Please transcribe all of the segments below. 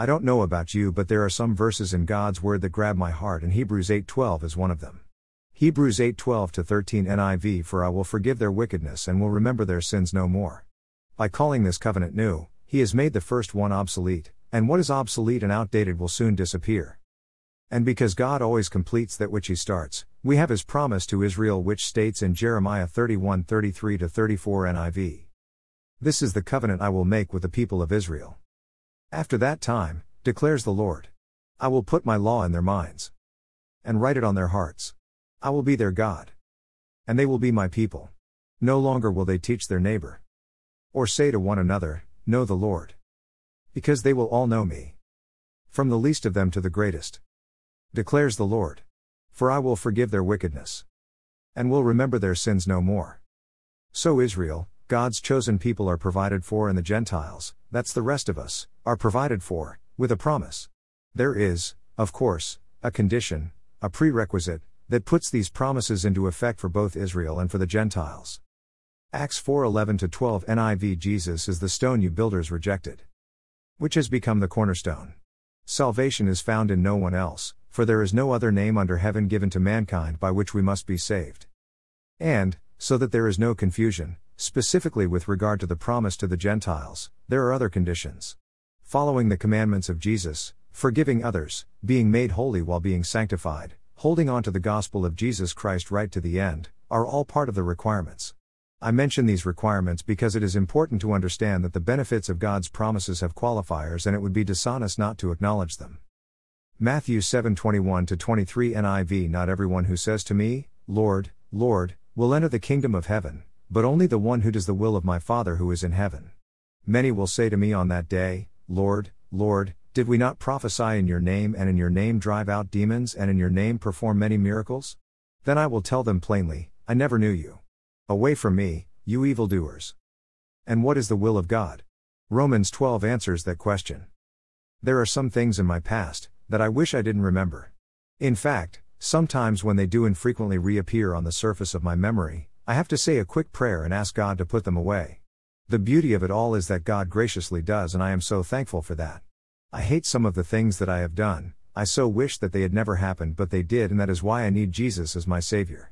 I don't know about you but there are some verses in God's word that grab my heart and Hebrews 8:12 is one of them. Hebrews 8:12 to 13 NIV for I will forgive their wickedness and will remember their sins no more. By calling this covenant new, he has made the first one obsolete, and what is obsolete and outdated will soon disappear. And because God always completes that which he starts, we have his promise to Israel which states in Jeremiah 31:33 to 34 NIV. This is the covenant I will make with the people of Israel. After that time, declares the Lord, I will put my law in their minds and write it on their hearts. I will be their God. And they will be my people. No longer will they teach their neighbor. Or say to one another, Know the Lord. Because they will all know me. From the least of them to the greatest. Declares the Lord. For I will forgive their wickedness. And will remember their sins no more. So Israel, God's chosen people are provided for, and the Gentiles, that's the rest of us, are provided for, with a promise. There is, of course, a condition, a prerequisite, that puts these promises into effect for both Israel and for the Gentiles. Acts 4:11 to 12 NIV Jesus is the stone you builders rejected, which has become the cornerstone. Salvation is found in no one else, for there is no other name under heaven given to mankind by which we must be saved. And, so that there is no confusion, specifically with regard to the promise to the Gentiles, there are other conditions. Following the commandments of Jesus, forgiving others, being made holy while being sanctified, holding on to the gospel of Jesus Christ right to the end, are all part of the requirements. I mention these requirements because it is important to understand that the benefits of God's promises have qualifiers and it would be dishonest not to acknowledge them. Matthew 7:21 to 23 NIV Not everyone who says to me, Lord, Lord, will enter the kingdom of heaven, but only the one who does the will of my Father who is in heaven. Many will say to me on that day, Lord, Lord, did we not prophesy in your name and in your name drive out demons and in your name perform many miracles? Then I will tell them plainly, I never knew you. Away from me, you evildoers. And what is the will of God? Romans 12 answers that question. There are some things in my past that I wish I didn't remember. In fact, sometimes when they do infrequently reappear on the surface of my memory, I have to say a quick prayer and ask God to put them away. The beauty of it all is that God graciously does, and I am so thankful for that. I hate some of the things that I have done, I so wish that they had never happened, but they did, and that is why I need Jesus as my Savior.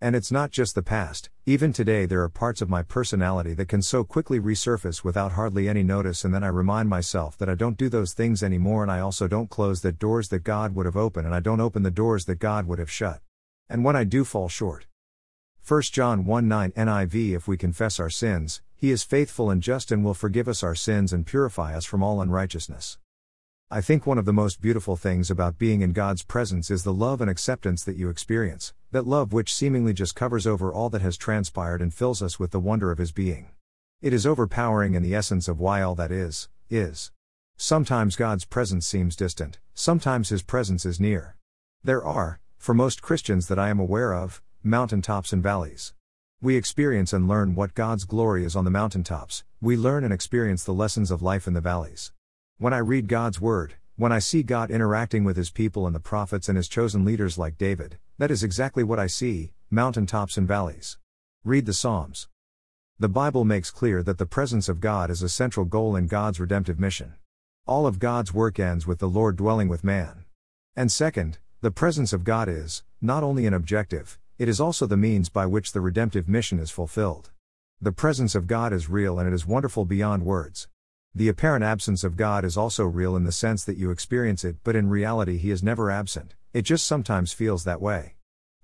And it's not just the past, even today there are parts of my personality that can so quickly resurface without hardly any notice, and then I remind myself that I don't do those things anymore, and I also don't close the doors that God would have opened, and I don't open the doors that God would have shut. And when I do fall short, 1 John 1 9 NIV If we confess our sins, he is faithful and just and will forgive us our sins and purify us from all unrighteousness. I think one of the most beautiful things about being in God's presence is the love and acceptance that you experience, that love which seemingly just covers over all that has transpired and fills us with the wonder of His being. It is overpowering in the essence of why all that is, is. Sometimes God's presence seems distant, sometimes His presence is near. There are, for most Christians that I am aware of, mountaintops and valleys. We experience and learn what God's glory is on the mountaintops, we learn and experience the lessons of life in the valleys. When I read God's Word, when I see God interacting with His people and the prophets and His chosen leaders like David, that is exactly what I see mountaintops and valleys. Read the Psalms. The Bible makes clear that the presence of God is a central goal in God's redemptive mission. All of God's work ends with the Lord dwelling with man. And second, the presence of God is, not only an objective, it is also the means by which the redemptive mission is fulfilled. The presence of God is real and it is wonderful beyond words. The apparent absence of God is also real in the sense that you experience it, but in reality, He is never absent, it just sometimes feels that way.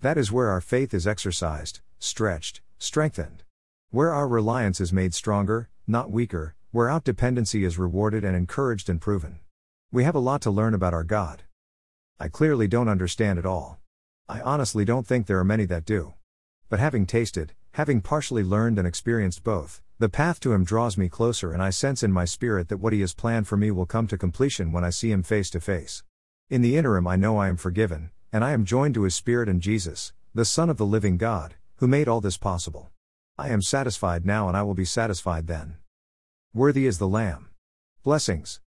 That is where our faith is exercised, stretched, strengthened. Where our reliance is made stronger, not weaker, where out dependency is rewarded and encouraged and proven. We have a lot to learn about our God. I clearly don't understand it all. I honestly don't think there are many that do. But having tasted, having partially learned and experienced both, the path to Him draws me closer, and I sense in my spirit that what He has planned for me will come to completion when I see Him face to face. In the interim, I know I am forgiven, and I am joined to His Spirit and Jesus, the Son of the living God, who made all this possible. I am satisfied now, and I will be satisfied then. Worthy is the Lamb. Blessings.